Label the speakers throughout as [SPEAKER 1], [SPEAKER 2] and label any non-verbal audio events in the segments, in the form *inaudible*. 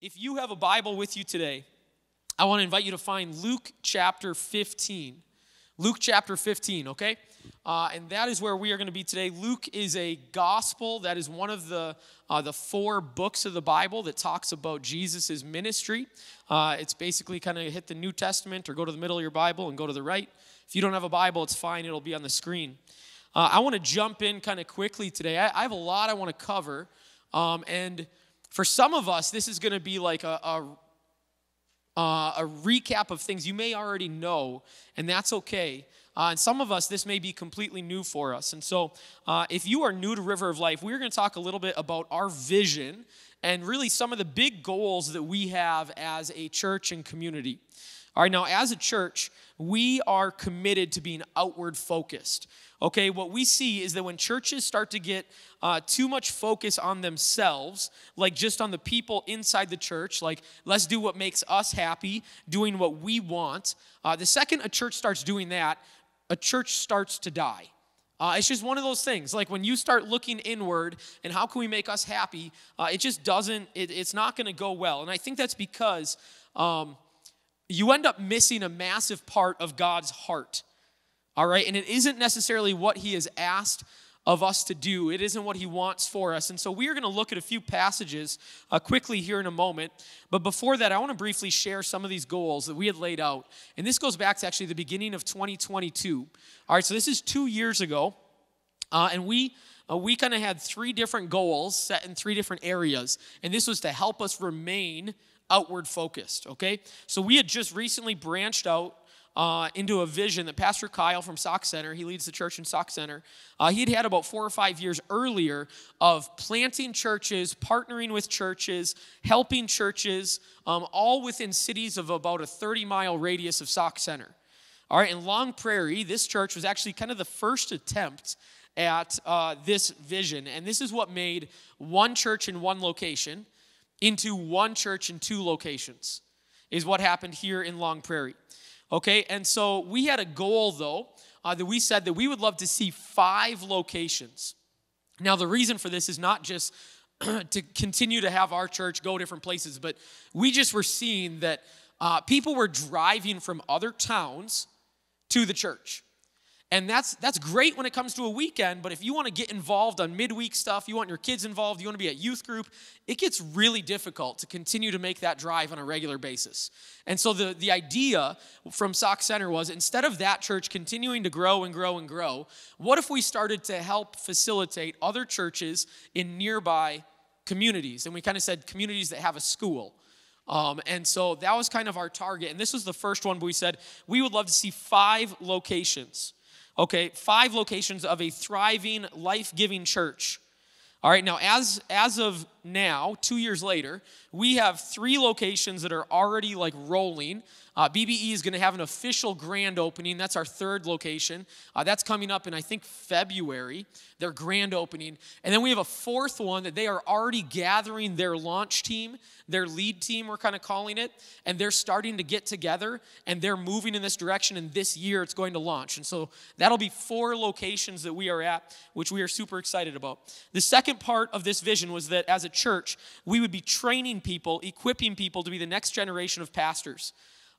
[SPEAKER 1] If you have a Bible with you today, I want to invite you to find Luke chapter 15. Luke chapter 15, okay? Uh, and that is where we are going to be today. Luke is a gospel that is one of the, uh, the four books of the Bible that talks about Jesus' ministry. Uh, it's basically kind of hit the New Testament or go to the middle of your Bible and go to the right. If you don't have a Bible, it's fine, it'll be on the screen. Uh, I want to jump in kind of quickly today. I, I, have a lot I want to cover. Um, and for some of us, this is going to be like a, a, uh, a, recap of things you may already know, and that's okay. Uh, and some of us, this may be completely new for us. And so, uh, if you are new to River of Life, we're going to talk a little bit about our vision and really some of the big goals that we have as a church and community. All right, now, as a church, we are committed to being outward focused. Okay, what we see is that when churches start to get uh, too much focus on themselves, like just on the people inside the church, like let's do what makes us happy, doing what we want, uh, the second a church starts doing that, a church starts to die. Uh, it's just one of those things. Like when you start looking inward and how can we make us happy, uh, it just doesn't, it, it's not going to go well. And I think that's because um, you end up missing a massive part of God's heart. All right? And it isn't necessarily what He has asked of us to do. It isn't what he wants for us. And so we are going to look at a few passages uh, quickly here in a moment. But before that, I want to briefly share some of these goals that we had laid out. And this goes back to actually the beginning of 2022. All right, so this is two years ago. Uh, and we uh, we kind of had three different goals set in three different areas. And this was to help us remain outward focused, okay? So we had just recently branched out uh, into a vision that Pastor Kyle from Sauk Centre, he leads the church in Sauk Centre, uh, he had about four or five years earlier of planting churches, partnering with churches, helping churches, um, all within cities of about a 30 mile radius of Sauk Centre. All right, in Long Prairie, this church was actually kind of the first attempt at uh, this vision. And this is what made one church in one location into one church in two locations, is what happened here in Long Prairie. Okay, and so we had a goal though uh, that we said that we would love to see five locations. Now, the reason for this is not just *clears throat* to continue to have our church go different places, but we just were seeing that uh, people were driving from other towns to the church. And that's that's great when it comes to a weekend, but if you want to get involved on midweek stuff, you want your kids involved, you want to be at youth group, it gets really difficult to continue to make that drive on a regular basis. And so the, the idea from Sauk Centre was instead of that church continuing to grow and grow and grow, what if we started to help facilitate other churches in nearby communities? And we kind of said communities that have a school. Um, and so that was kind of our target. And this was the first one but we said we would love to see five locations Okay, five locations of a thriving, life giving church. All right, now as as of now, two years later, we have three locations that are already like rolling. Uh, BBE is going to have an official grand opening. That's our third location. Uh, that's coming up in, I think, February, their grand opening. And then we have a fourth one that they are already gathering their launch team, their lead team, we're kind of calling it. And they're starting to get together and they're moving in this direction. And this year it's going to launch. And so that'll be four locations that we are at, which we are super excited about. The second part of this vision was that as a church, we would be training people, equipping people to be the next generation of pastors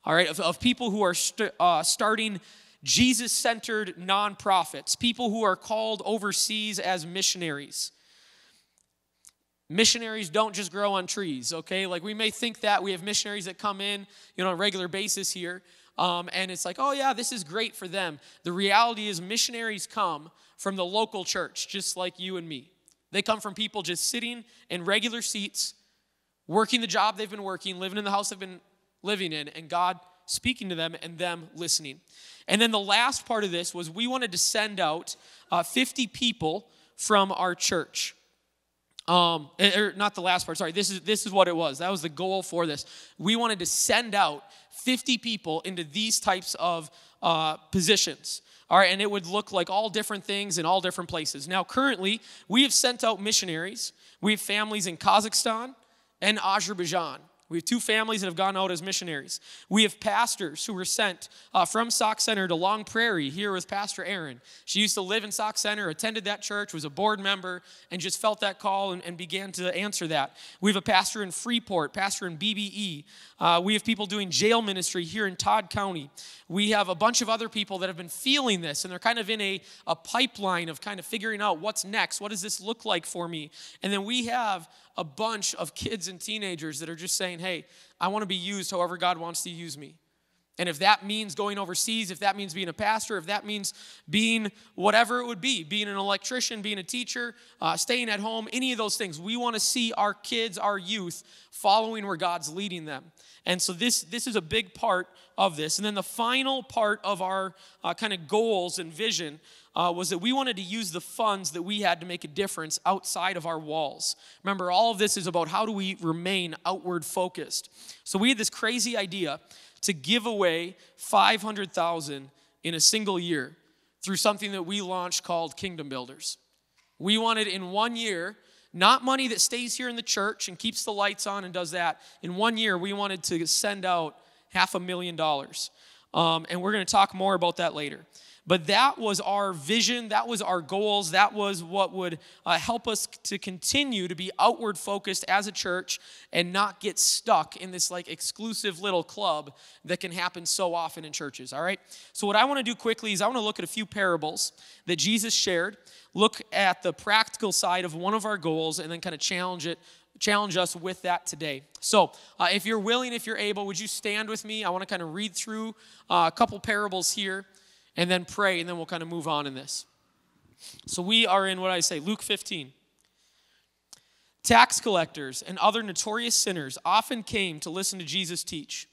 [SPEAKER 1] all right, of, of people who are st- uh, starting Jesus centered nonprofits, people who are called overseas as missionaries. Missionaries don't just grow on trees, okay? Like we may think that we have missionaries that come in, you know, on a regular basis here, um, and it's like, oh yeah, this is great for them. The reality is, missionaries come from the local church, just like you and me. They come from people just sitting in regular seats, working the job they've been working, living in the house they've been living in, and God speaking to them and them listening. And then the last part of this was we wanted to send out uh, 50 people from our church. Um, or er, er, not the last part, sorry, this is, this is what it was. That was the goal for this. We wanted to send out 50 people into these types of uh, positions. All right, and it would look like all different things in all different places. Now, currently, we have sent out missionaries. We have families in Kazakhstan and Azerbaijan. We have two families that have gone out as missionaries. We have pastors who were sent uh, from Sauk Centre to Long Prairie here with Pastor Erin. She used to live in Sauk Centre, attended that church, was a board member, and just felt that call and, and began to answer that. We have a pastor in Freeport, pastor in BBE. Uh, we have people doing jail ministry here in Todd County. We have a bunch of other people that have been feeling this, and they're kind of in a, a pipeline of kind of figuring out what's next. What does this look like for me? And then we have a bunch of kids and teenagers that are just saying, hey, I want to be used however God wants to use me. And if that means going overseas, if that means being a pastor, if that means being whatever it would be, being an electrician, being a teacher, uh, staying at home, any of those things, we want to see our kids, our youth, following where God's leading them. And so this, this is a big part of this. And then the final part of our uh, kind of goals and vision uh, was that we wanted to use the funds that we had to make a difference outside of our walls. Remember, all of this is about how do we remain outward focused. So we had this crazy idea to give away 500,000 in a single year through something that we launched called Kingdom Builders. We wanted in one year, not money that stays here in the church and keeps the lights on and does that. In one year, we wanted to send out half a million dollars. Um, and we're going to talk more about that later. But that was our vision, that was our goals, that was what would uh, help us to continue to be outward focused as a church and not get stuck in this like exclusive little club that can happen so often in churches, all right? So, what I want to do quickly is I want to look at a few parables that Jesus shared, look at the practical side of one of our goals, and then kind of challenge it challenge us with that today. So, uh, if you're willing, if you're able, would you stand with me? I want to kind of read through uh, a couple parables here and then pray, and then we'll kind of move on in this. So we are in what I say, Luke 15. Tax collectors and other notorious sinners often came to listen to Jesus teach.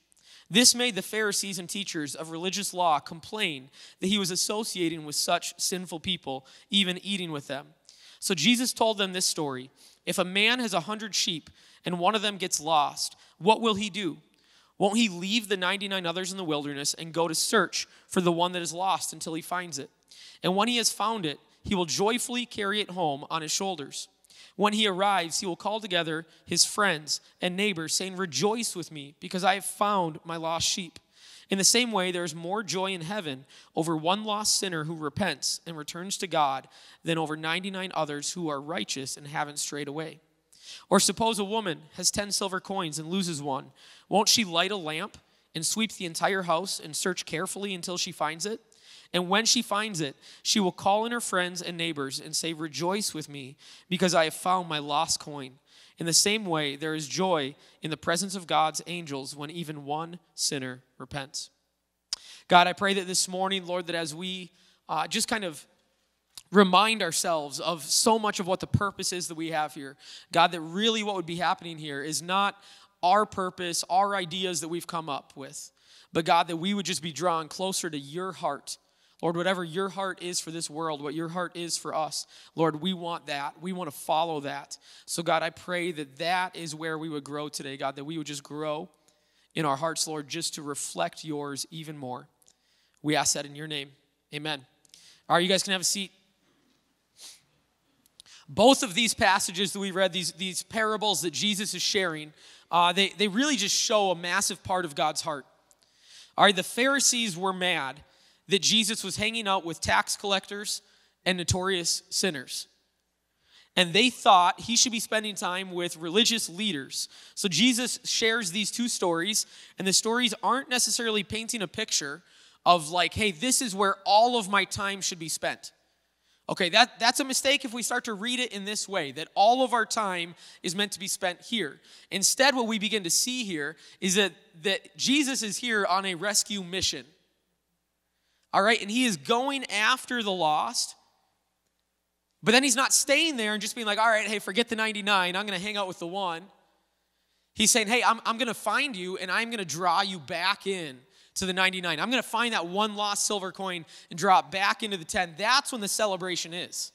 [SPEAKER 1] This made the Pharisees and teachers of religious law complain that he was associating with such sinful people, even eating with them. So Jesus told them this story If a man has a hundred sheep and one of them gets lost, what will he do? Won't he leave the 99 others in the wilderness and go to search for the one that is lost until he finds it? And when he has found it, he will joyfully carry it home on his shoulders. When he arrives, he will call together his friends and neighbors, saying, Rejoice with me, because I have found my lost sheep. In the same way, there is more joy in heaven over one lost sinner who repents and returns to God than over 99 others who are righteous and haven't strayed away. Or suppose a woman has 10 silver coins and loses one. Won't she light a lamp and sweep the entire house and search carefully until she finds it? And when she finds it, she will call in her friends and neighbors and say, Rejoice with me, because I have found my lost coin. In the same way, there is joy in the presence of God's angels when even one sinner repents. God, I pray that this morning, Lord, that as we uh, just kind of remind ourselves of so much of what the purpose is that we have here. God, that really what would be happening here is not our purpose, our ideas that we've come up with, but God, that we would just be drawn closer to your heart. Lord, whatever your heart is for this world, what your heart is for us, Lord, we want that. We want to follow that. So, God, I pray that that is where we would grow today, God, that we would just grow in our hearts, Lord, just to reflect yours even more. We ask that in your name. Amen. All right, you guys can have a seat. Both of these passages that we read, these, these parables that Jesus is sharing, uh, they, they really just show a massive part of God's heart. All right, the Pharisees were mad that Jesus was hanging out with tax collectors and notorious sinners. And they thought he should be spending time with religious leaders. So Jesus shares these two stories, and the stories aren't necessarily painting a picture of, like, hey, this is where all of my time should be spent. Okay, that, that's a mistake if we start to read it in this way, that all of our time is meant to be spent here. Instead, what we begin to see here is that, that Jesus is here on a rescue mission. All right, and he is going after the lost, but then he's not staying there and just being like, all right, hey, forget the 99, I'm gonna hang out with the one. He's saying, hey, I'm, I'm gonna find you and I'm gonna draw you back in to the 99. I'm going to find that one lost silver coin and drop back into the 10. That's when the celebration is.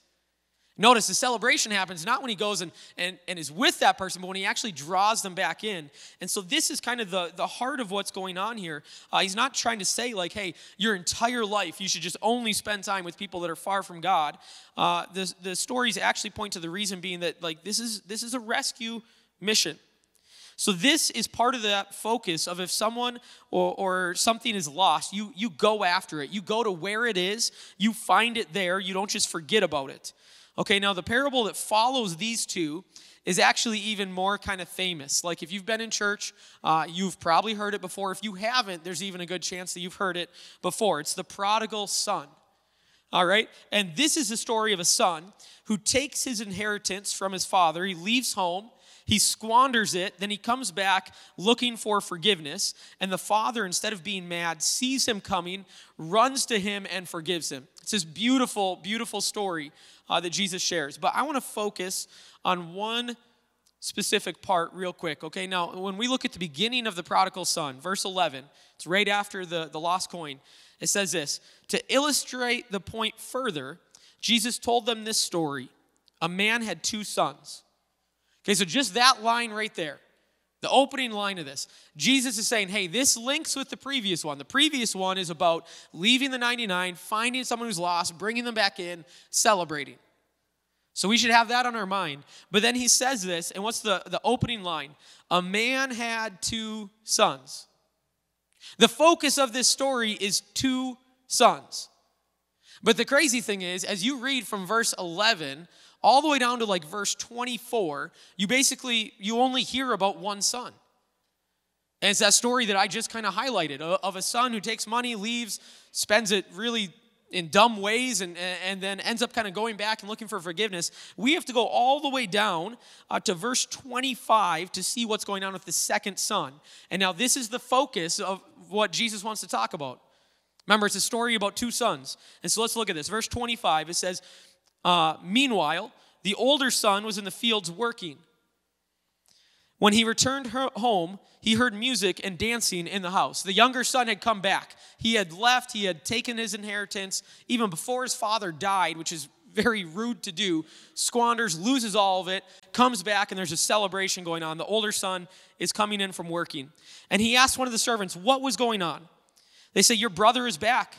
[SPEAKER 1] Notice the celebration happens not when he goes and, and, and is with that person, but when he actually draws them back in. And so this is kind of the, the heart of what's going on here. Uh, he's not trying to say, like, hey, your entire life you should just only spend time with people that are far from God. Uh, the, the stories actually point to the reason being that, like, this is, this is a rescue mission. So this is part of that focus of if someone or, or something is lost, you, you go after it. You go to where it is, you find it there, you don't just forget about it. Okay, now the parable that follows these two is actually even more kind of famous. Like if you've been in church, uh, you've probably heard it before. If you haven't, there's even a good chance that you've heard it before. It's the prodigal son. All right? And this is the story of a son who takes his inheritance from his father. He leaves home, he squanders it, then he comes back looking for forgiveness. And the father, instead of being mad, sees him coming, runs to him, and forgives him. It's this beautiful, beautiful story uh, that Jesus shares. But I want to focus on one specific part real quick. Okay, now when we look at the beginning of the prodigal son, verse 11, it's right after the, the lost coin. It says this To illustrate the point further, Jesus told them this story. A man had two sons. Okay, so just that line right there, the opening line of this, Jesus is saying, hey, this links with the previous one. The previous one is about leaving the 99, finding someone who's lost, bringing them back in, celebrating. So we should have that on our mind. But then he says this, and what's the, the opening line? A man had two sons. The focus of this story is two sons. But the crazy thing is, as you read from verse 11 all the way down to like verse 24, you basically you only hear about one son. And it's that story that I just kind of highlighted of a son who takes money, leaves, spends it really in dumb ways, and, and then ends up kind of going back and looking for forgiveness. We have to go all the way down uh, to verse 25 to see what's going on with the second son. And now, this is the focus of what Jesus wants to talk about. Remember, it's a story about two sons. And so let's look at this. Verse 25, it says, uh, Meanwhile, the older son was in the fields working. When he returned home, he heard music and dancing in the house. The younger son had come back. He had left, he had taken his inheritance even before his father died, which is very rude to do. Squanders, loses all of it, comes back, and there's a celebration going on. The older son is coming in from working. And he asked one of the servants, What was going on? They say, Your brother is back.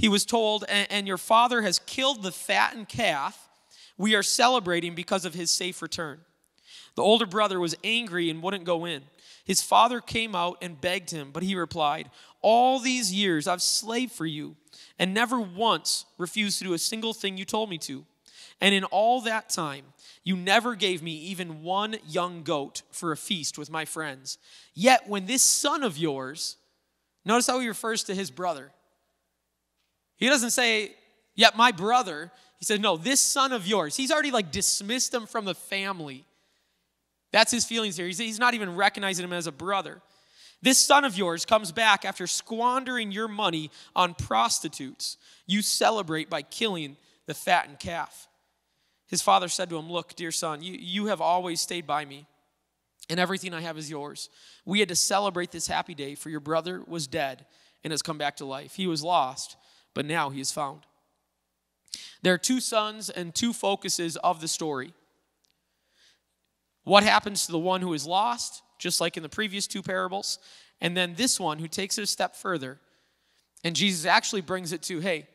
[SPEAKER 1] He was told, And your father has killed the fattened calf. We are celebrating because of his safe return. The older brother was angry and wouldn't go in. His father came out and begged him, but he replied, All these years I've slaved for you and never once refused to do a single thing you told me to. And in all that time, you never gave me even one young goat for a feast with my friends. Yet when this son of yours, notice how he refers to his brother. He doesn't say, Yet my brother. He said, No, this son of yours. He's already like dismissed him from the family. That's his feelings here. He's, he's not even recognizing him as a brother. This son of yours comes back after squandering your money on prostitutes. You celebrate by killing the fattened calf. His father said to him, Look, dear son, you, you have always stayed by me, and everything I have is yours. We had to celebrate this happy day, for your brother was dead and has come back to life. He was lost, but now he is found. There are two sons and two focuses of the story. What happens to the one who is lost, just like in the previous two parables? And then this one who takes it a step further. And Jesus actually brings it to, hey,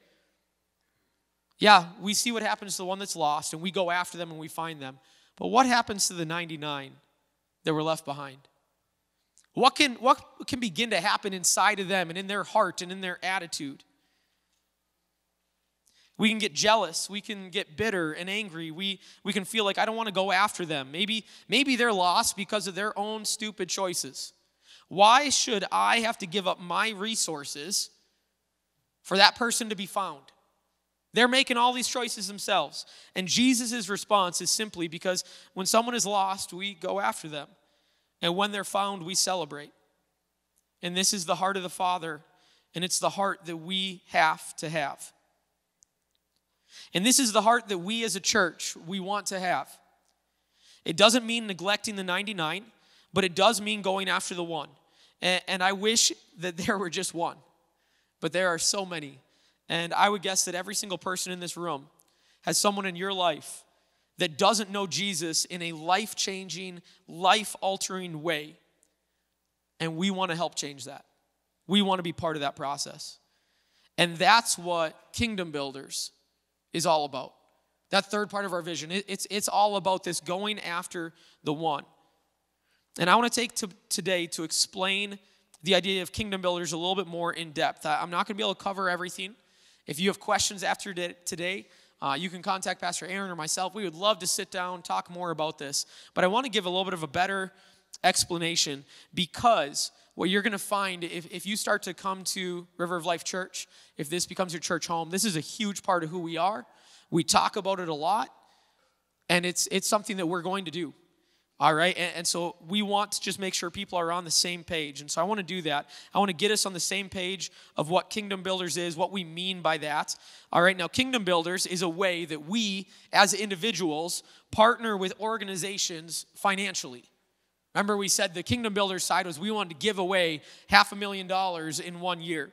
[SPEAKER 1] yeah, we see what happens to the one that's lost, and we go after them and we find them. But what happens to the 99 that were left behind? What can, what can begin to happen inside of them and in their heart and in their attitude? We can get jealous. We can get bitter and angry. We, we can feel like I don't want to go after them. Maybe, maybe they're lost because of their own stupid choices. Why should I have to give up my resources for that person to be found? They're making all these choices themselves. And Jesus' response is simply because when someone is lost, we go after them. And when they're found, we celebrate. And this is the heart of the Father, and it's the heart that we have to have. And this is the heart that we as a church we want to have. It doesn't mean neglecting the 99, but it does mean going after the one. And, and I wish that *laughs* there were just one, but there are so many. And I would guess that every single person in this room has someone in your life that doesn't know Jesus in a life changing, life altering way. And we want to help change that. We want to be part of that process. And that's what kingdom builders is all about. That third part of our vision, it's, it's all about this going after the one. And I want to take to, today to explain the idea of kingdom builders a little bit more in depth. I'm not going to be able to cover everything. If you have questions after today, uh, you can contact Pastor Erin or myself. We would love to sit down, talk more about this. But I want to give a little bit of a better explanation because what you're going to find if, if you start to come to River of Life Church, if this becomes your church home, this is a huge part of who we are. We talk about it a lot, and it's, it's something that we're going to do. All right, and, and, so we want to just make sure people are on the same page. And so I want to do that. I want to get us on the same page of what Kingdom Builders is, what we mean by that. All right, now, Kingdom Builders is a way that we, as individuals, partner with organizations financially. Remember, we said the Kingdom Builders side was we wanted to give away half a million dollars in one year.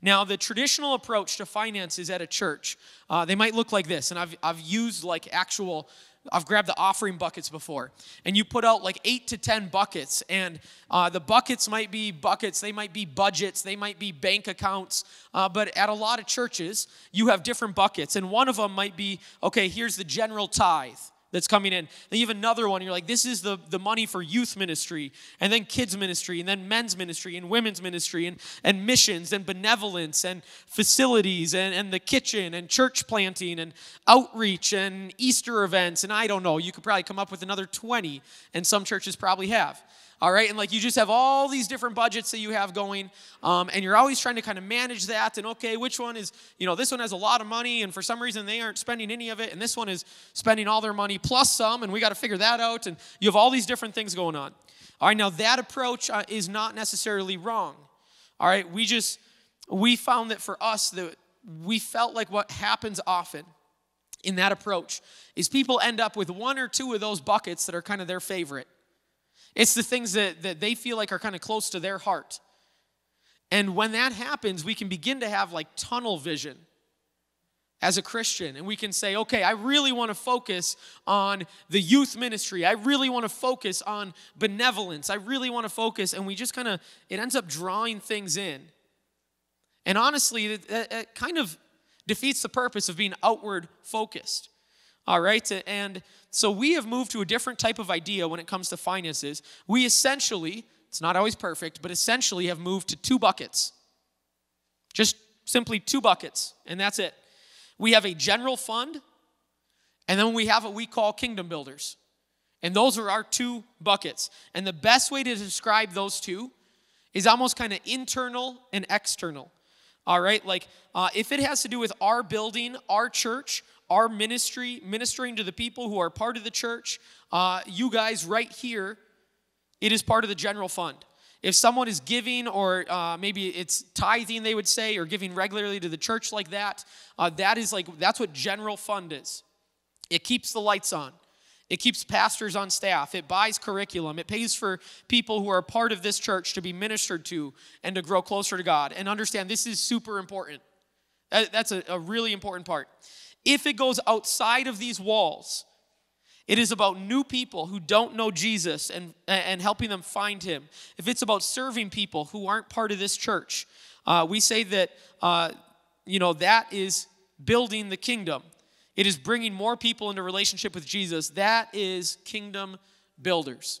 [SPEAKER 1] Now, the traditional approach to finances at a church, uh, they might look like this, and I've, I've used like actual I've grabbed the offering buckets before, and you put out like eight to 10 buckets, and uh, the buckets might be buckets, they might be budgets, they might be bank accounts, uh, but at a lot of churches, you have different buckets, and one of them might be okay, here's the general tithe that's coming in. Then you have another one, you're like, this is the, the money for youth ministry, and then kids ministry, and then men's ministry, and women's ministry, and, and missions, and benevolence, and facilities, and, and the kitchen, and church planting, and outreach, and Easter events, and I don't know. You could probably come up with another 20, and some churches probably have all right and like you just have all these different budgets that you have going um, and you're always trying to kind of manage that and okay which one is you know this one has a lot of money and for some reason they aren't spending any of it and this one is spending all their money plus some and we got to figure that out and you have all these different things going on. All right now that approach uh, is not necessarily wrong. All right we just we found that for us that we felt like what happens often in that approach is people end up with one or two of those buckets that are kind of their favorite it's the things that, that they feel like are kind of close to their heart. And when that happens, we can begin to have like tunnel vision as a Christian. And we can say, okay, I really want to focus on the youth ministry. I really want to focus on benevolence. I really want to focus. And we just kind of, it ends up drawing things in. And honestly, it, it kind of defeats the purpose of being outward focused. All right? And so we have moved to a different type of idea when it comes to finances. We essentially, it's not always perfect, but essentially have moved to two buckets. Just simply two buckets, and that's it. We have a general fund, and then we have what we call kingdom builders. And those are our two buckets. And the best way to describe those two is almost kind of internal and external. All right, like uh, if it has to do with our building, our church, our ministry, ministering to the people who are part of the church, uh, you guys right here, it is part of the general fund. If someone is giving, or uh, maybe it's tithing, they would say, or giving regularly to the church like that, uh, that is like, that's what general fund is. It keeps the lights on. It keeps pastors on staff. It buys curriculum. It pays for people who are part of this church to be ministered to and to grow closer to God. And understand this is super important. That's a, a really important part. If it goes outside of these walls, it is about new people who don't know Jesus and, and helping them find him. If it's about serving people who aren't part of this church, uh, we say that, uh, you know, that is building the kingdom. It is bringing more people into relationship with Jesus. That is kingdom builders.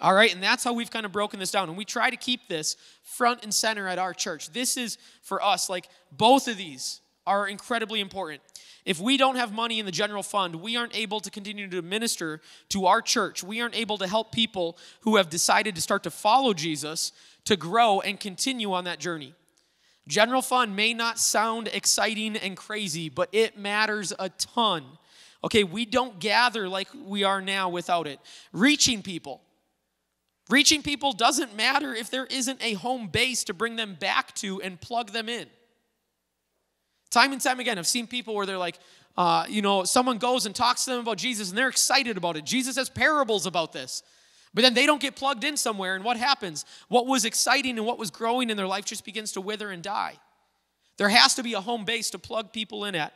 [SPEAKER 1] All right, and that's how we've kind of broken this down. And we try to keep this front and center at our church. This is for us, like both of these are incredibly important. If we don't have money in the general fund, we aren't able to continue to minister to our church. We aren't able to help people who have decided to start to follow Jesus to grow and continue on that journey. General fund may not sound exciting and crazy, but it matters a ton. Okay, we don't gather like we are now without it. Reaching people. Reaching people doesn't matter if there isn't a home base to bring them back to and plug them in. Time and time again, I've seen people where they're like, uh, you know, someone goes and talks to them about Jesus and they're excited about it. Jesus has parables about this. But then they don't get plugged in somewhere, and what happens? What was exciting and what was growing in their life just begins to wither and die. There has to be a home base to plug people in at.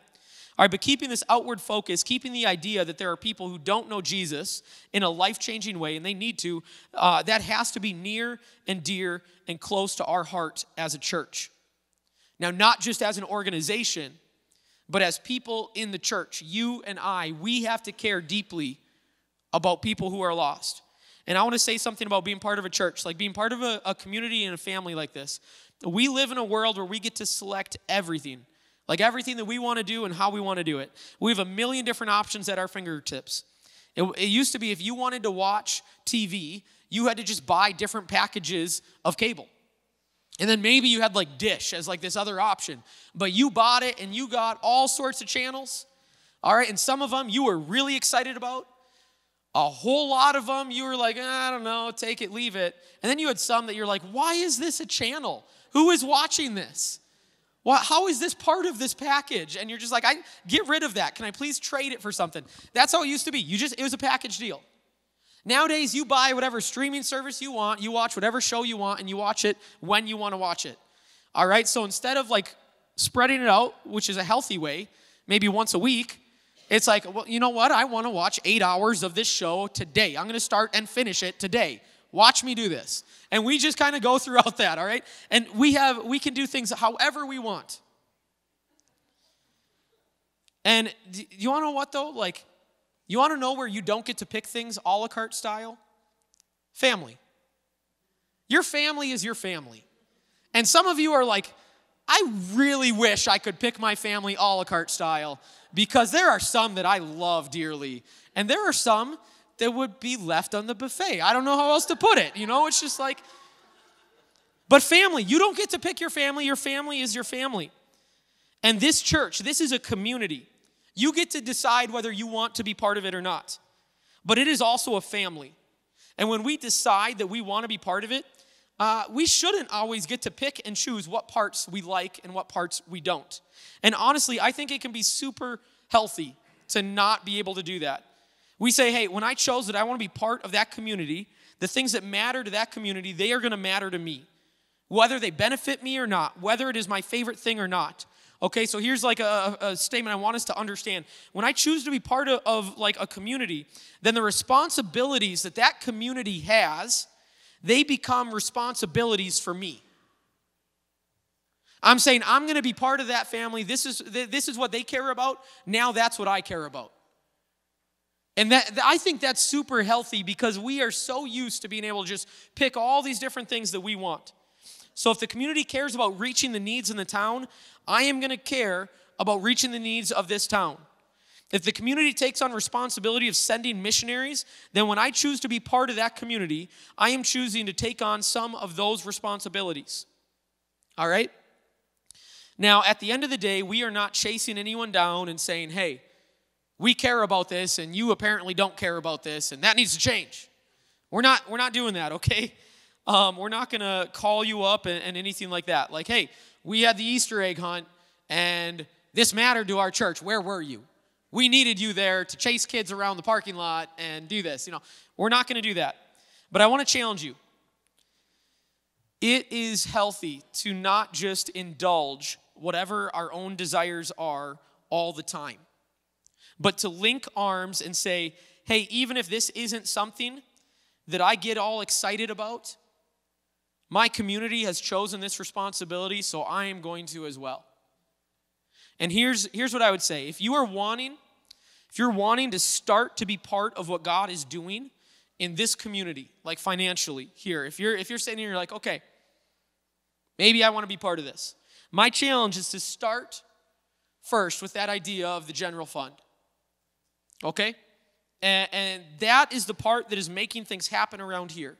[SPEAKER 1] All right, but keeping this outward focus, keeping the idea that there are people who don't know Jesus in a life changing way, and they need to, uh, that has to be near and dear and close to our heart as a church. Now, not just as an organization, but as people in the church, you and I, we have to care deeply about people who are lost. And I want to say something about being part of a church, like being part of a, a community and a family like this. We live in a world where we get to select everything, like everything that we want to do and how we want to do it. We have a million different options at our fingertips. It, it used to be if you wanted to watch TV, you had to just buy different packages of cable. And then maybe you had like Dish as like this other option, but you bought it and you got all sorts of channels. All right, and some of them you were really excited about. A whole lot of them you were like, ah, I don't know, take it, leave it. And then you had some that you're like, why is this a channel? Who is watching this? Well, how is this part of this package? And you're just like, I get rid of that. Can I please trade it for something? That's how it used to be. You just it was a package deal. Nowadays, you buy whatever streaming service you want, you watch whatever show you want, and you watch it when you want to watch it. All right, so instead of like spreading it out, which is a healthy way, maybe once a week, it's like, well, you know what? I want to watch eight hours of this show today. I'm going to start and finish it today. Watch me do this. And we just kind of go throughout *laughs* that, all right? And we have we can do things however we want. And do you want to know what though? Like you want to know where you don't get to pick things a la carte style? Family. Your family is your family. And some of you are like, I really wish I could pick my family a la carte style because there are some that I love dearly. And there are some that would be left on the buffet. I don't know how else to put it. You know, it's just like, but family, you don't get to pick your family. Your family is your family. And this church, this is a community. You get to decide whether you want to be part of it or not. But it is also a family. And when we decide that we want to be part of it, uh, we shouldn't always get to pick and choose what parts we like and what parts we don't. And honestly, I think it can be super healthy to not be able to do that. We say, hey, when I chose that I want to be part of that community, the things that matter to that community, they are going to matter to me. Whether they benefit me or not, whether it is my favorite thing or not. Okay, so here's like a, a, statement I want us to understand. When I choose to be part of, of like a community, then the responsibilities that that community has, they become responsibilities for me. I'm saying I'm going to be part of that family. This is this is what they care about. Now that's what I care about. And that I think that's super healthy because we are so used to being able to just pick all these different things that we want. So if the community cares about reaching the needs in the town, I am going to care about reaching the needs of this town. If the community takes on responsibility of sending missionaries, then when I choose to be part of that community, I am choosing to take on some of those responsibilities. All right? Now, at the end of the day, we are not chasing anyone down and saying, hey, we care about this and you apparently don't care about this and that needs to change. We're not, we're not doing that, okay? Um, we're not going to call you up and, and anything like that. Like, hey, we had the Easter egg hunt and this mattered to our church. Where were you? We needed you there to chase kids around the parking lot and do this. You know, we're not going to do that. But I want to challenge you. It is healthy to not just indulge whatever our own desires are all the time, but to link arms and say, hey, even if this isn't something that I get all excited about, my community has chosen this responsibility, so I am going to as well. And here's, here's what I would say if you are wanting, if you're wanting to start to be part of what God is doing in this community, like financially here, if you're if you're sitting here, you're like, okay, maybe I want to be part of this. My challenge is to start first with that idea of the general fund. Okay? And, and that is the part that is making things happen around here.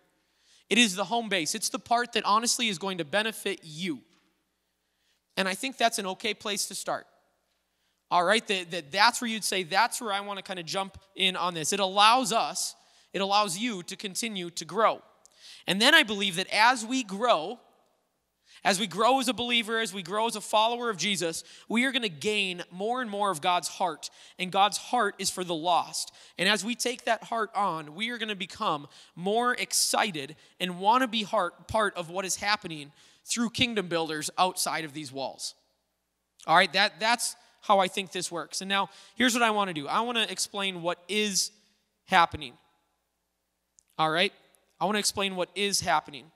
[SPEAKER 1] It is the home base. It's the part that honestly is going to benefit you. And I think that's an okay place to start. All right, that, that that's where you'd say, that's where I want to kind of jump in on this. It allows us, it allows you to continue to grow. And then I believe that as we grow, as we grow as a believer, as we grow as a follower of Jesus, we are going to gain more and more of God's heart. And God's heart is for the lost. And as we take that heart on, we are going to become more excited and want to be heart, part of what is happening through kingdom builders outside of these walls. All right, that, that's how I think this works. And now, here's what I want to do I want to explain what is happening. All right? I want to explain what is happening.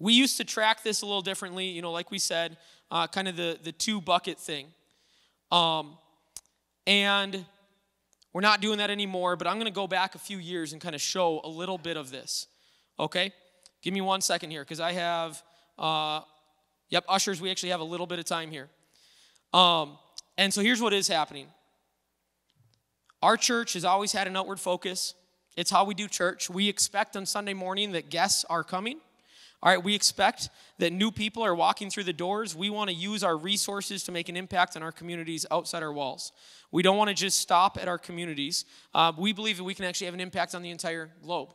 [SPEAKER 1] We used to track this a little differently, you know, like we said, uh, kind of the, the two bucket thing. Um, and We're not doing that anymore, but I'm going to go back a few years and kind of show a little bit of this. Okay? Give me one second here because I have, uh, yep, ushers, we actually have a little bit of time here. Um, and so here's what is happening our church has always had an outward focus. It's how we do church. We expect on Sunday morning that guests are coming. All right, we expect that new people are walking through the doors. We want to use our resources to make an impact in our communities outside our walls. We don't want to just stop at our communities. Uh, we believe that we can actually have an impact on the entire globe.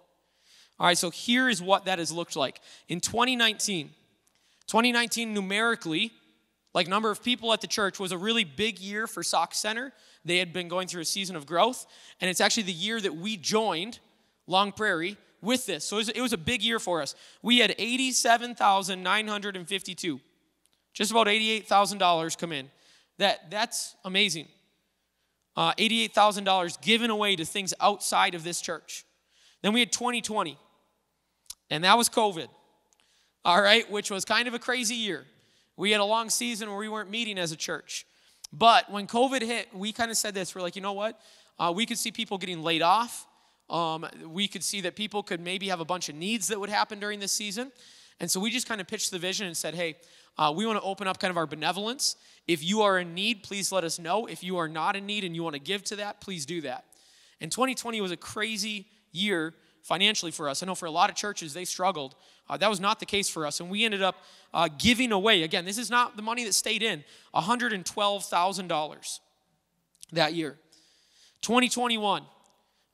[SPEAKER 1] All right, so here is what that has looked like. In 2019, 2019 numerically, like number of people at the church, was a really big year for Sauk Centre. They had been going through a season of growth, and it's actually the year that we joined Long Prairie with this. So it was, a big year for us. We had 87,952, just about $88,000 come in. That, that's amazing. Uh, $88,000 given away to things outside of this church. Then we had 2020, and that was COVID, all right, which was kind of a crazy year. We had a long season where we weren't meeting as a church. But when COVID hit, we kind of said this we're like, you know what? Uh, we could see people getting laid off. Um, we could see that people could maybe have a bunch of needs that would happen during this season. And so we just kind of pitched the vision and said, hey, uh, we want to open up kind of our benevolence. If you are in need, please let us know. If you are not in need and you want to give to that, please do that. And 2020 was a crazy year financially for us. I know for a lot of churches, they struggled. Uh, that was not the case for us. And we ended up uh, giving away, again, this is not the money that stayed in, $112,000 that year. 2021,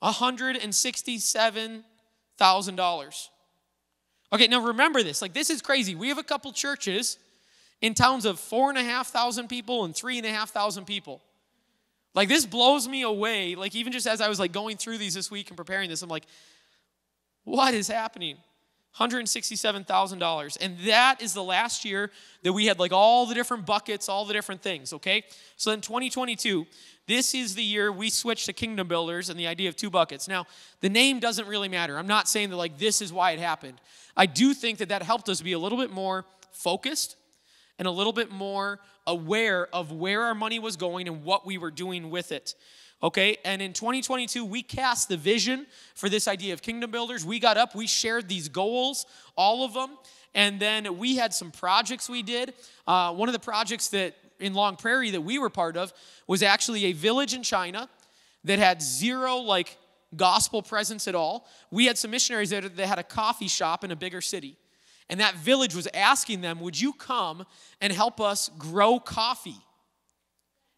[SPEAKER 1] $167,000. Okay, now remember this. Like, this is crazy. We have a couple churches in towns of four and a half thousand people and three and a half thousand people. Like, this blows me away. Like, even just as I was like going through these this week and preparing this, I'm like, what is happening? $167,000. And that is the last year that we had like all the different buckets, all the different things, okay? So in 2022, this is the year we switched to Kingdom Builders and the idea of two buckets. Now, the name doesn't really matter. I'm not saying that like this is why it happened. I do think that that helped us be a little bit more focused and a little bit more aware of where our money was going and what we were doing with it. Okay, and in 2022, we cast the vision for this idea of kingdom builders. We got up, we shared these goals, all of them, and then we had some projects we did. Uh, one of the projects that in Long Prairie that we were part of was actually a village in China that had zero like gospel presence at all. We had some missionaries that, that had a coffee shop in a bigger city. And that village was asking them, Would you come and help us grow coffee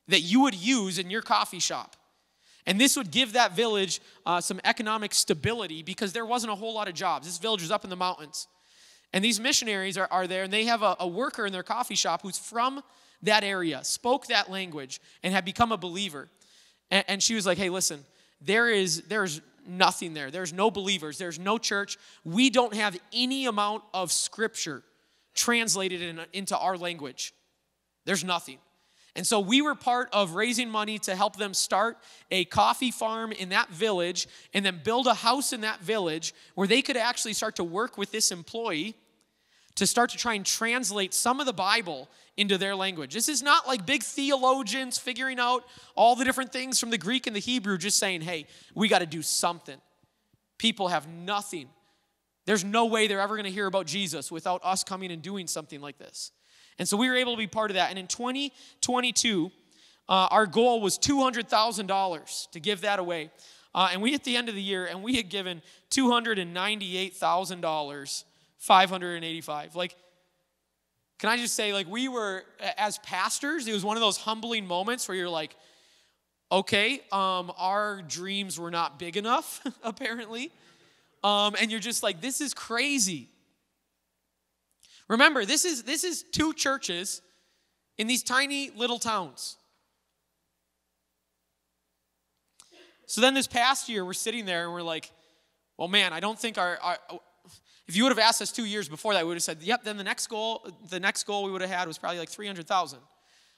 [SPEAKER 1] that you would use in your coffee shop? And this would give that village uh, some economic stability because there wasn't a whole lot of jobs. This village was up in the mountains. And these missionaries are, are there, and they have a, a worker in their coffee shop who's from that area, spoke that language, and had become a believer. And, and she was like, hey, listen, there is there's nothing there. There's no believers, there's no church. We don't have any amount of scripture translated in, into our language. There's nothing. And so we were part of raising money to help them start a coffee farm in that village and then build a house in that village where they could actually start to work with this employee to start to try and translate some of the Bible into their language. This is not like big theologians figuring out all the different things from the Greek and the Hebrew, just saying, hey, we got to do something. People have nothing. There's no way they're ever going to hear about Jesus without us coming and doing something like this. And so we were able to be part of that. And in 2022, uh, our goal was $200,000 to give that away. Uh, and we hit the end of the year and we had given $298,000, 585. Like, can I just say, like, we were, as pastors, it was one of those humbling moments where you're like, okay, um, our dreams were not big enough, *laughs* apparently. Um, and you're just like, this is crazy. Remember, this is, this is two churches in these tiny little towns. So then this past year, we're sitting there and we're like, well, man, I don't think our, our if you would have asked us two years before that, we would have said, yep, then the next goal, the next goal we would have had was probably like 300,000.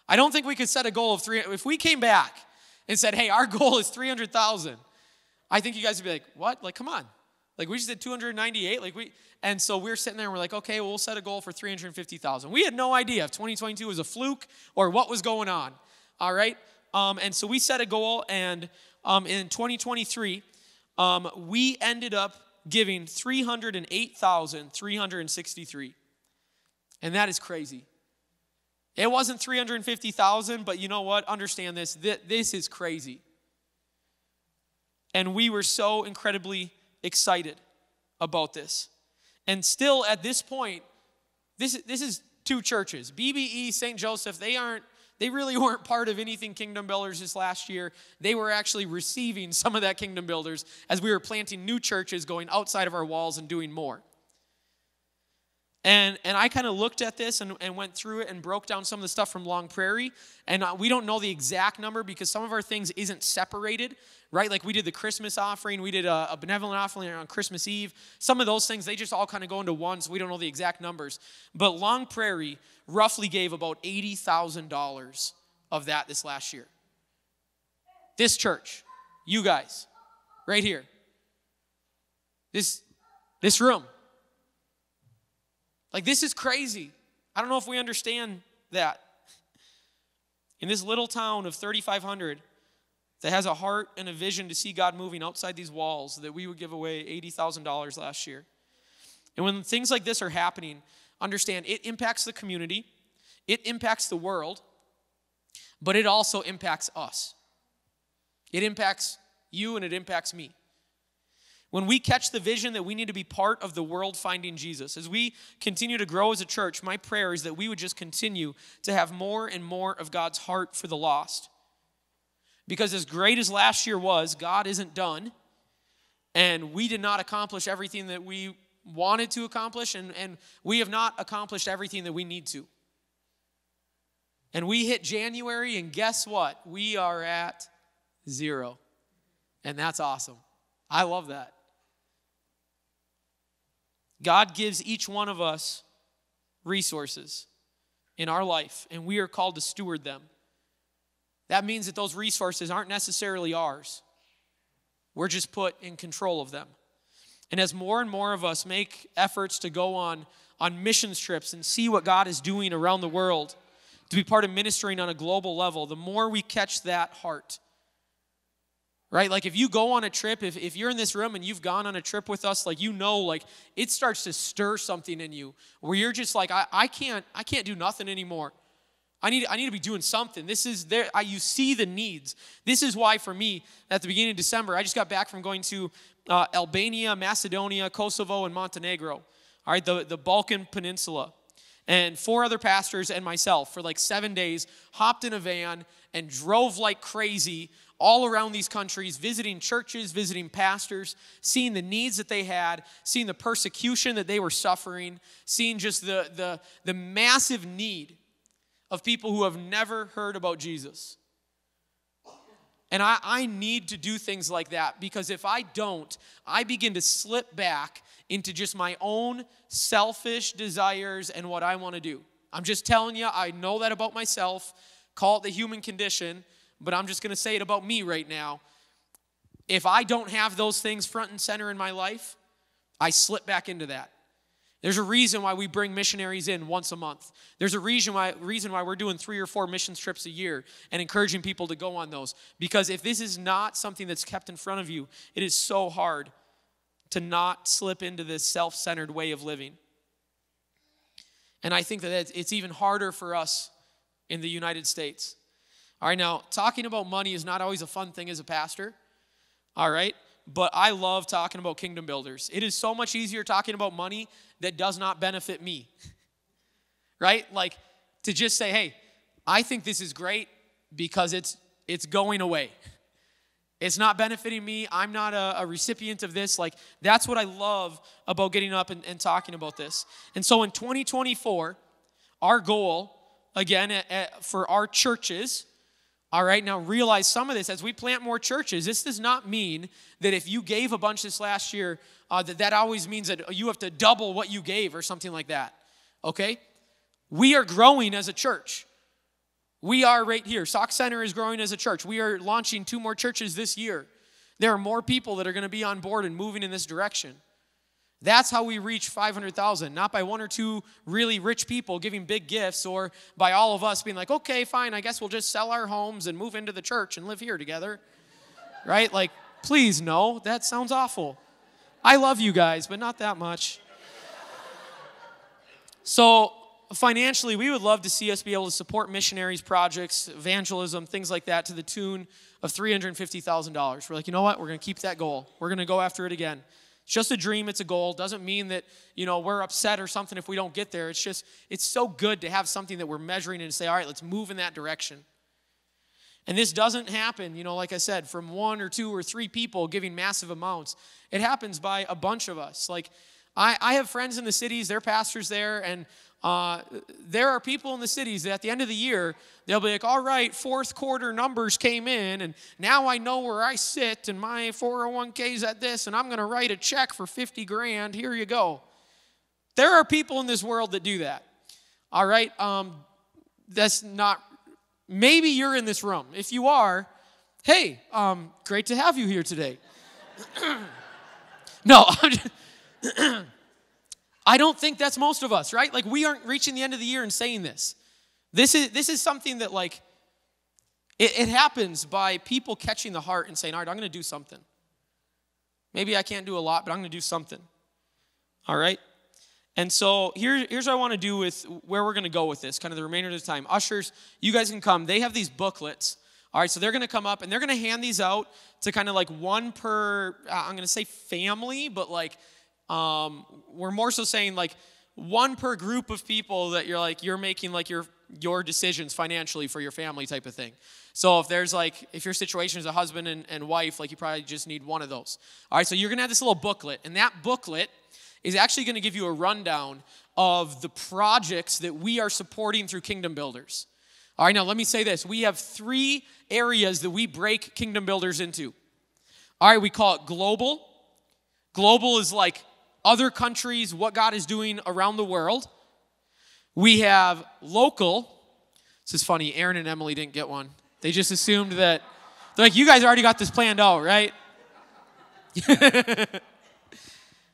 [SPEAKER 1] I don't think we could set a goal of three. If we came back and said, hey, our *laughs* goal is 300,000, I think you guys would be like, what? Like, come on. Like we just did 298. Like we, and so we're sitting there and we're like, okay, well, we'll set a goal for 350,000. We had no idea if 2022 was a fluke or what was going on. All right. Um, and so we set a goal, and um, in 2023, um, we ended up giving 308,363. And that is crazy. It wasn't 350,000, but you know what? Understand this. This is crazy. And we were so incredibly excited about this. And still at this point, this, this is two churches. BBE, St. Joseph, they aren't, they really *laughs* weren't part of anything Kingdom Builders this last year. They were actually receiving *laughs* some of that Kingdom Builders as we were planting new churches, going outside of our walls and doing more. And, and I kind of looked at this and, and went through it and broke down some of the stuff from Long Prairie. And uh, we don't know the exact number because some of our things isn't separated, right? Like we did the Christmas offering, we did a, a benevolent offering on Christmas Eve. Some of those things, they just all kind of go into one, so we don't know the exact numbers. But Long Prairie roughly gave about $80,000 of that this last year. This church, you guys, right here, this, this room, like, this is crazy. I don't know if we understand that. In this little town of 3,500 that has a heart and a vision to see God moving outside these walls, that we would give away $80,000 last year. And when things like this are happening, understand it impacts the community, it impacts the world, but it also impacts us. It impacts you and it impacts me. When we catch the vision that we need to be part of the world finding Jesus, as we continue to grow as a church, my prayer is that we would just continue to have more and more of God's heart for the lost. Because as great as last year was, God isn't done, and we did not accomplish everything that we wanted to accomplish, and, and we have not accomplished everything that we need to. And we hit January, and guess what? We are at zero. And that's awesome. I love that. God gives each one of us resources in our life, and we are called to steward them. That means that those resources aren't necessarily ours. We're just put in control of them. And as more and more of us make efforts to go on, on missions trips and see what God is doing around the world, to be part of ministering on a global level, the more we catch that heart, right like if you go on a trip if, if you're in this room and you've gone on a trip with us like you know like it starts to stir something in you where you're just like i, I can't i can't do nothing anymore I need, I need to be doing something. This is there. I, you see the needs. This is why, for me, at the beginning of December, I just got back from going to uh, Albania, Macedonia, Kosovo, and Montenegro. All right, the, the Balkan Peninsula. And four other pastors and myself for like seven days hopped in a van and drove like crazy all around these countries, visiting churches, visiting pastors, seeing the needs that they had, seeing the persecution that they were suffering, seeing just the, the, the massive need of people who have never heard about Jesus. And I, I need to do things like that because if I don't, I begin to slip back into just my own selfish desires and what I want to do. I'm just telling you, I know that about myself. Call it the human condition but I'm just going to say it about me right now. If I don't have those things front and center in my life, I slip back into that. There's a reason why we bring missionaries in once a month. There's a reason why, reason why we're doing three or four missions trips a year and encouraging people to go on those. Because if this is not something that's kept in front of you, it is so hard to not slip into this self centered way of living. And I think that it's even harder for us in the United States. All right, now, talking about money is not always a fun thing as a pastor. All right, but I love talking about kingdom builders. It is so much easier talking about money that does not benefit me. right? Like to just say, "Hey, I think this is great because it's it's going away." It's not benefiting me. I'm not a, a, recipient of this. Like, that's what I love about getting up and, and talking about this. And so in 2024, our goal, again, at, at, for our churches, all right, now realize some of this as we plant more churches. This does not mean that if you gave a bunch this last year, uh, that that always means that you have to double what you gave or something like that. Okay? We are growing as a church. We are right here. Sauk Centre is growing as a church. We are launching two more churches this year. There are more people that are going to be on board and moving in this direction. That's how we reach 500,000, not by one or two really rich people giving big gifts or by all of us being like, okay, fine, I guess we'll just sell our homes and move into the church and live here together. right? Like, please, no, that sounds awful. I love you guys, but not that much. So, financially, we would love to see us be able to support missionaries, projects, evangelism, things like that to the tune of $350,000. We're like, you know what? We're going to keep that goal. We're going to go after it again. It's just a dream, it's a goal. Doesn't mean that, you know, we're upset or something if we don't get there. It's just, it's so good to have something that we're measuring and say, all right, let's move in that direction. And this doesn't happen, you know, like I said, from one or two or three people giving massive amounts. It happens by a bunch of us. Like, I, I have friends in the cities, they're pastors there, and uh, there are people in the cities that at the end of the year, they'll be like, all right, fourth quarter numbers came in, and now I know where I sit, and my 401k's at this, and I'm going to write a check for 50 grand. Here you go. There are people in this world that do that. All right? Um, that's not, maybe you're in this room. If you are, hey, um, great to have you here today. *clears throat* no, I'm just, *clears throat* I don't think that's most of us, right? Like we aren't reaching the end of the year and saying this. This is this is something that like it, it happens by people catching the heart and saying, all right, I'm gonna do something. Maybe I can't do a lot, but I'm gonna do something. All right? And so here, here's what I want to do with where we're going to go with this, kind of the remainder of the time. Ushers, you guys can come. They have these booklets. All right, so they're going to come up and they're going to hand these out to kind of like one per, uh, I'm going to say family, but like um, we're more so saying like one per group of people that you're like you're making like your your decisions financially for your family type of thing. So if there's like if your situation is a husband and, and wife, like you probably just need one of those. All right, so you're gonna have this little booklet, and that booklet is actually gonna give you a rundown of the projects that we are supporting through Kingdom Builders. All right, now let me say this. We have three areas that we break Kingdom Builders into. All right, we call it global. Global is like other countries, what God is doing around the world. We have local. This is funny. Erin and Emily didn't get one. They just assumed that, they're like, you guys already got this planned out, right? *laughs*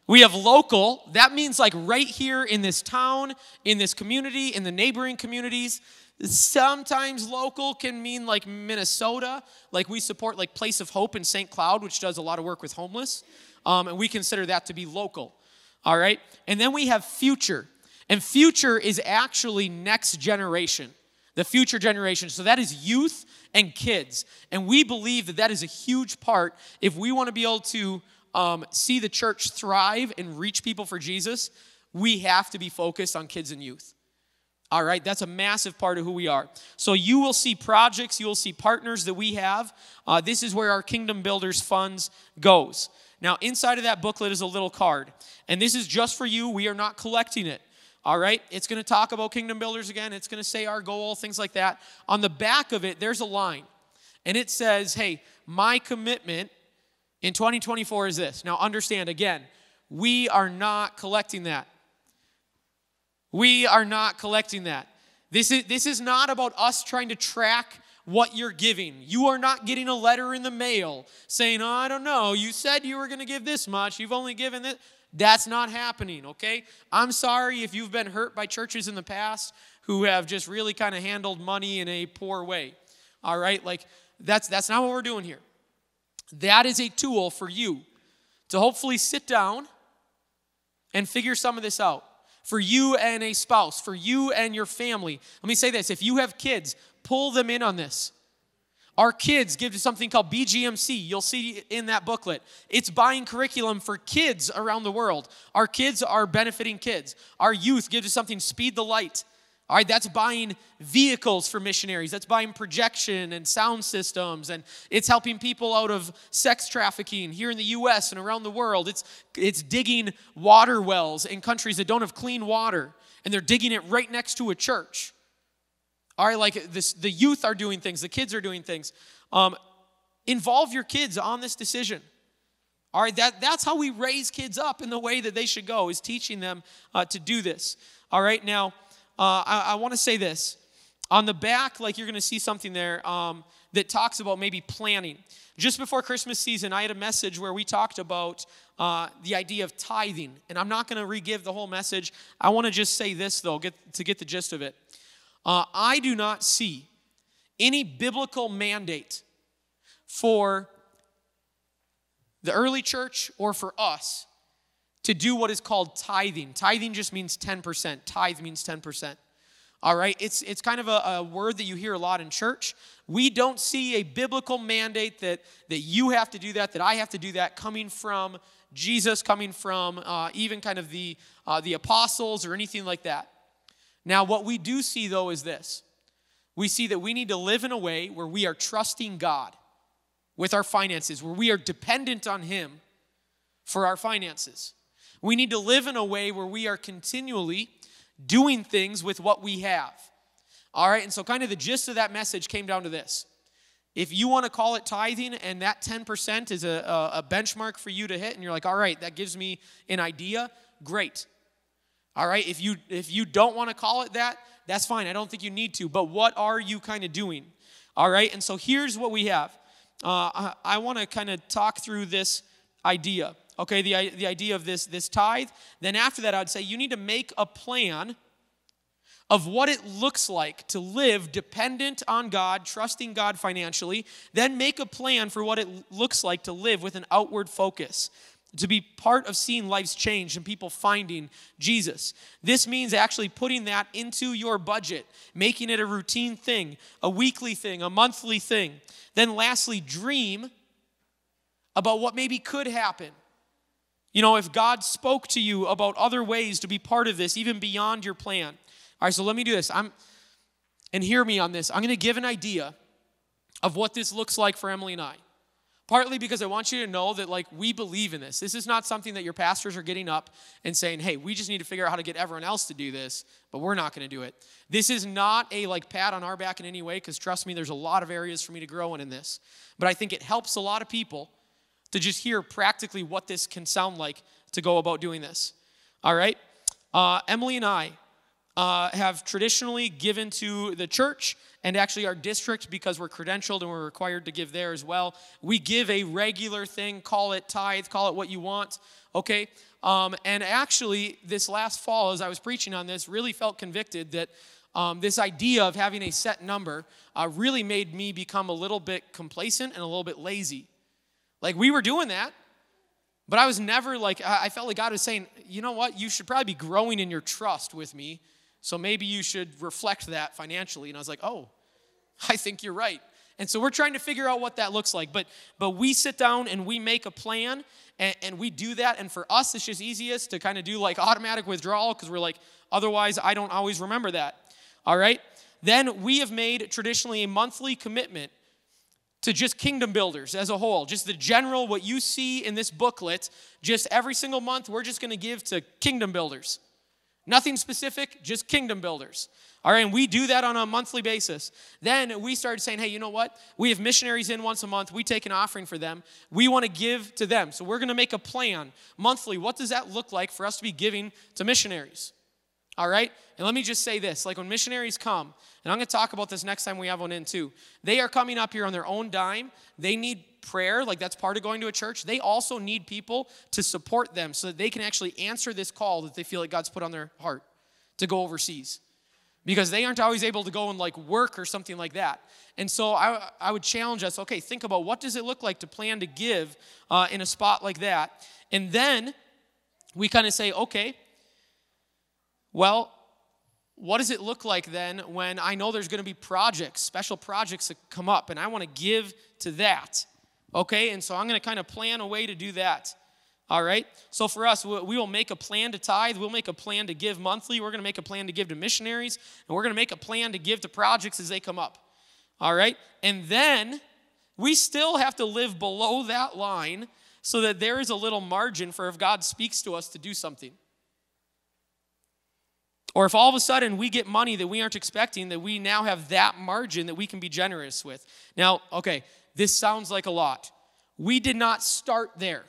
[SPEAKER 1] we have local. That means like right here in this town, in this community, in the neighboring communities. Sometimes local can mean like Minnesota. Like we support like Place of Hope in St. Cloud, which does a lot of work with homeless. Um, and we consider that to be local. All right? And then we have future. And future is actually next generation, the future generation. So that is youth and kids. And we believe that that is a huge part if we want to be able to um, see the church thrive and reach people for Jesus, we have to be focused on kids and youth. All right, that's a massive part of who we are. So you will see projects, you will see partners that we have. Uh, this is where our Kingdom Builders funds goes. Now, inside of that booklet is a little card, and this is just for you. We are not collecting it. All right, it's going to talk about kingdom builders again. It's going to say our goal, things like that. On the back of it, there's a line, and it says, Hey, my commitment in 2024 is this. Now, understand again, we are not collecting that. We are not collecting that. This is, this is not about us trying to track what you're giving. You are not getting a letter in the mail saying, oh, I don't know, you said you were going to give this much, you've only given this. That's not happening, okay? I'm sorry if you've been hurt by churches in the past who have just really kind of handled money in a poor way. All right? Like that's that's not what we're doing here. That is a tool for you to hopefully sit down and figure some of this out. For you and a spouse, for you and your family. Let me say this if you have kids, pull them in on this. Our kids give to something called BGMC. You'll see in that booklet. It's buying curriculum for kids around the world. Our kids are benefiting kids. Our youth give to something, Speed the Light. All right, that's buying vehicles for missionaries. That's buying projection and sound systems. And it's helping people out of sex trafficking here in the US and around the world. It's, it's digging water wells in countries that don't have clean water. And they're digging it right next to a church. All right, like this, the youth are doing things, the kids are doing things. Um, involve your kids on this decision. All right, that, that's how we raise kids up in the way that they should go, is teaching them uh, to do this. All right, now, uh, I, I want to say this. On the back, like you're going to see something there um, that talks about maybe planning. Just before Christmas season, I had a message where we talked about uh, the idea of tithing. And I'm not going to re give the whole message. I want to just say this, though, get, to get the gist of it. Uh, I do not see any biblical mandate for the early church or for us to do what is called tithing. Tithing just means 10%. Tithe means 10%. All right, it's, it's kind of a, a, word that you hear a lot in church. We don't see a biblical mandate that, that you have to do that, that I have to do that, coming from Jesus, coming from uh, even kind of the, uh, the apostles or anything like that. Now, what we do see though is this we see that we need to live in a way where we are trusting God with our finances, where we are dependent on Him for our finances. We need to live in a way where we are continually doing things with what we have. All right, and so kind of the gist of that message came down to this. If you want to call it tithing and that 10% is a, a, benchmark for you to hit, and you're like, all right, that gives me an idea, great. All right, if you if you don't want to call it that, that's fine. I don't think you need to. But what are you kind of doing? All right, and so here's what we have. Uh, I, I want to kind of talk through this idea okay, the, the idea of this, this tithe. Then after that, I'd say you need to make a plan of what it looks like to live dependent on God, trusting God financially. Then make a plan for what it looks like to live with an outward focus to be part of seeing lives change and people finding Jesus. This means actually putting that into your budget, making it a routine thing, a weekly thing, a monthly thing. Then, lastly, dream about what maybe could happen. You know, if God spoke to you about other ways to be part of this, even beyond your plan. All right, so let me do this. I'm, and hear me on this. I'm going to give an idea of what this looks like for Emily and I. Partly because I want you to know that, like, we believe in this. This is not something that your pastors are getting up and saying, hey, we just need to figure out how to get everyone else to do this, but we're not going to do it. This is not a, like, pat on our back in any way, because trust me, there's a lot of areas for me to grow in in this. But I think it helps a lot of people to just hear practically what this can sound like to go about doing this. All right? Uh, Emily and I uh, have traditionally given to the church and actually our district because we're credentialed and we're required to give there as well. We give a regular thing, call it tithe, call it what you want, okay? Um, and actually, this last fall, as I was preaching on this, really felt convicted that um, this idea of having a set number uh, really made me become a little bit complacent and a little bit lazy. Like we were doing that, but I was never like, I felt like God was saying, you know what, you should probably be growing in your trust with me. So maybe you should reflect that financially. And I was like, oh, *laughs* I think you're right. And so we're trying to figure out what that looks like. But but we sit down and we make a plan and, and we do that. And for us, it's just easiest to kind of do like *laughs* automatic withdrawal because we're like, otherwise, I don't always remember that. All right? Then we have made traditionally a monthly commitment to just kingdom builders as a whole, just the general, what you see in this booklet, just every single month, we're just going to give to kingdom builders. Nothing specific, just kingdom builders. All right, and we do that on a monthly basis. Then we started saying, hey, you know what? We have missionaries in once a month. We take an offering for them. We want to give to them. So we're going to make a plan monthly. What does that look like for us to be giving to missionaries? All right? And let me just say this like when missionaries come, and I'm going to talk about this next time we have one in too, they are coming up here on their own dime. They need prayer, like that's part of going to a church. They also need people to support them so that they can actually answer this call that they feel like God's put on their heart to go overseas. Because they aren't always able to go and like work or something like that. And so I, I would challenge us okay, think about what does it look like to plan to give uh, in a spot like that. And then we kind of say, okay, well, what does it look like then when I know there's going to be projects, special projects that come up, and I want to give to that? Okay, and so I'm going to kind of plan a way to do that. All right? So for us, we will make a plan to tithe. We'll make a plan to give monthly. We're going to make a plan to give to missionaries. And we're going to make a plan to give to projects as they come up. All right? And then we still have to live below that line so that there is a little margin for if God speaks to us to do something. Or if all of a sudden we get money that we aren't expecting, that we now have that margin that we can be generous with. Now, okay, this sounds like a lot. We did not start there.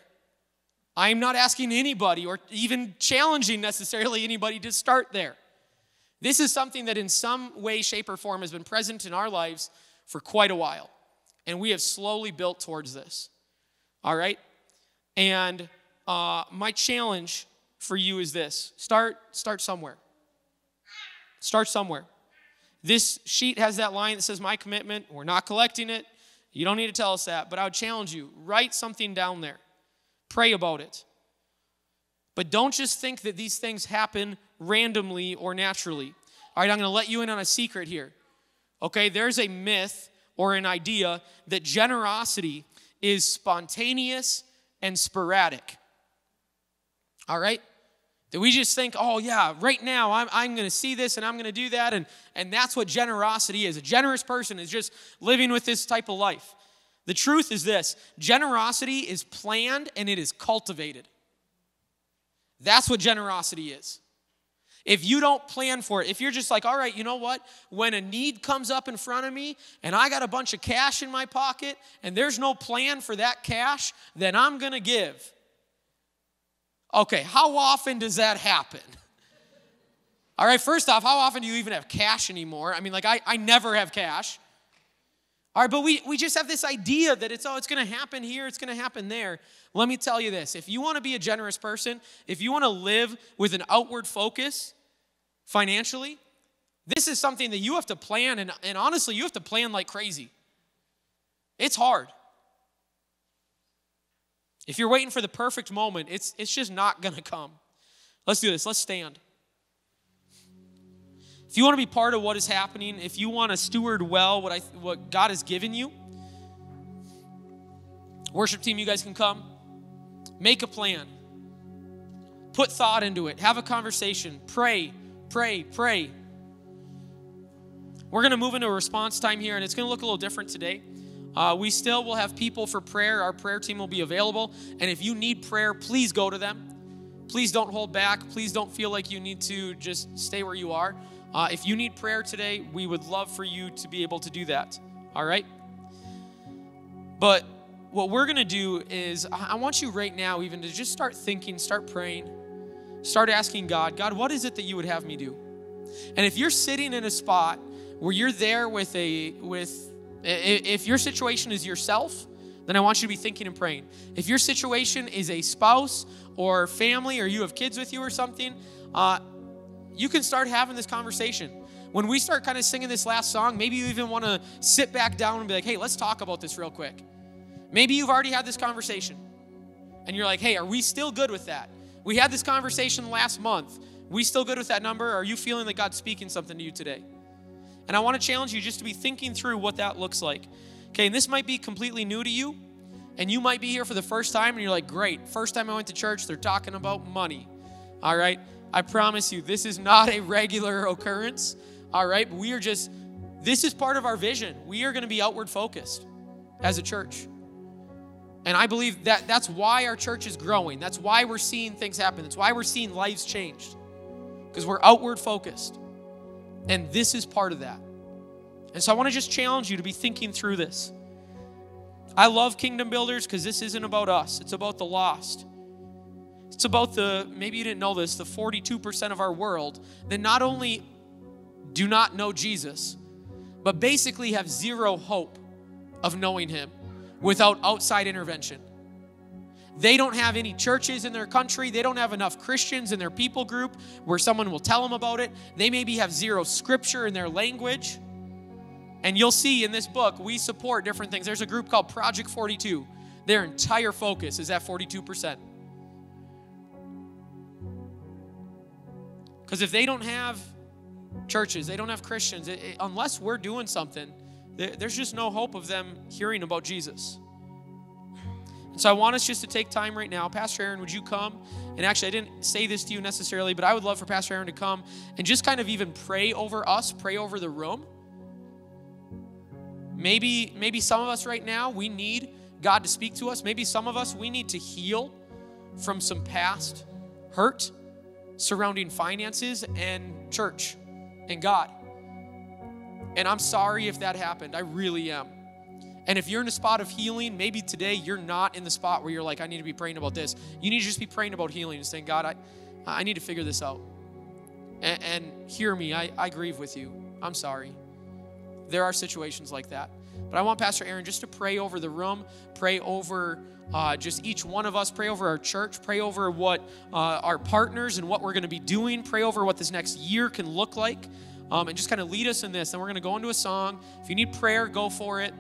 [SPEAKER 1] I am not asking anybody or even challenging necessarily anybody to start there. This is something that in some way, shape, or form has been present in our lives for quite a while. And we have slowly built towards this. All right? And uh, my challenge for you is this start, start somewhere. Start somewhere. This sheet has that line that says, My commitment. We're not collecting it. You don't need to tell us that, but I would challenge you write something down there. Pray about it. But don't just think that these things happen randomly or naturally. All right, I'm going to let you in on a secret here. Okay, there's a myth or an idea that generosity is spontaneous and sporadic. All right? That we just think, oh, yeah, right now I'm, I'm going to see this and I'm going to do that. And, and that's what generosity is. A generous person is just living with this type of life. The truth is this generosity is planned and it is cultivated. That's what generosity is. If you don't plan for it, if you're just like, all right, you know what? When a need comes up in front of me and I got a bunch of cash in my pocket and there's no plan for that cash, then I'm going to give. Okay, how often does that happen? All right, first off, how often do you even have cash anymore? I mean, like, I, I never have cash. All right, but we, we just have this idea that it's, oh, it's going to happen here, it's going to happen there. Let me tell you this if you want to be a generous person, if you want to live with an outward focus financially, this is something that you have to plan, and, and honestly, you have to plan like crazy. It's hard. If you're waiting for the perfect moment, it's, it's just not going to come. Let's do this. Let's stand. If you want to be part of what is happening, if you want to steward well what, I, what God has given you, worship team, you guys can come. Make a plan. Put thought into it. Have a conversation. Pray, pray, pray. We're going to move into a response time here, and it's going to look a little different today. Uh, we still will have people for prayer. Our prayer team will be available. And if you need prayer, please go to them. Please don't hold back. Please don't feel like you need to just stay where you are. Uh, if you need prayer today, we would love for you to be able to do that. All right? But what we're going to do is, I want you right now, even to just start thinking, start praying, start asking God, God, what is it that you would have me do? And if you're sitting in a spot where you're there with a, with, if your situation is yourself, then I want you to be thinking and praying. If your situation is a spouse or family or you have kids with you or something, uh, you can start having this conversation. When we start kind of singing this last song, maybe you even want to sit back down and be like, hey, let's talk about this real quick. Maybe you've already had this conversation and you're like, hey, are we still good with that? We had this conversation last month. We still good with that number? Are you feeling that God's speaking something to you today? And I want to challenge you just to be thinking through what that looks like. Okay, and this might be completely new to you, and you might be here for the first time and you're like, great, first time I went to church, they're talking about money. All right, I promise you, this is not a regular occurrence. All right, we are just, this is part of our vision. We are going to be outward focused as a church. And I believe that that's why our church is growing. That's why we're seeing things happen. That's why we're seeing lives changed. Because we're outward focused. And this is part of that. And so I want to just challenge you to be thinking through this. I love kingdom builders because this isn't about us, it's about the lost. It's about the, maybe you didn't know this, the 42% of our world that not only do not know Jesus, but basically have zero hope of knowing Him without outside intervention. They don't have any churches in their country. They don't have enough Christians in their people group where someone will tell them about it. They maybe have zero scripture in their language. And you'll see in this book, we support different things. There's a group called Project 42. Their entire focus is at 42%. Because if they don't have churches, they don't have Christians, it, it, unless we're doing something, there, there's just no hope of them hearing about Jesus. So I want us just to take time right now. Pastor Erin, would you come? And actually, I didn't say this to you necessarily, but I would love for Pastor Erin to come and just kind of even pray over us, pray over the room. Maybe, maybe some of us right now, we need God to speak to us. Maybe some of us, we need to heal from some past hurt surrounding finances and church and God. And I'm sorry if that happened. I really am. And if you're in a spot of healing, maybe today you're not in the spot where you're like, I need to be praying about this. You need to just be praying about healing and saying, God, I, I need to figure this out. And, and hear me, I, I grieve with you. I'm sorry. There are situations like that. But I want Pastor Erin just to pray over the room, pray over uh, just each one of us, pray over our church, pray over what uh, our partners and what we're going to be doing, pray over what this next year can look like, um, and just kind of lead us in this. And we're going to go into a song. If you need prayer, go for it.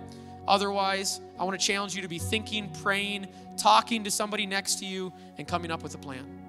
[SPEAKER 1] Otherwise, I want to challenge you to be thinking, praying, talking to somebody next to you and coming up with a plan.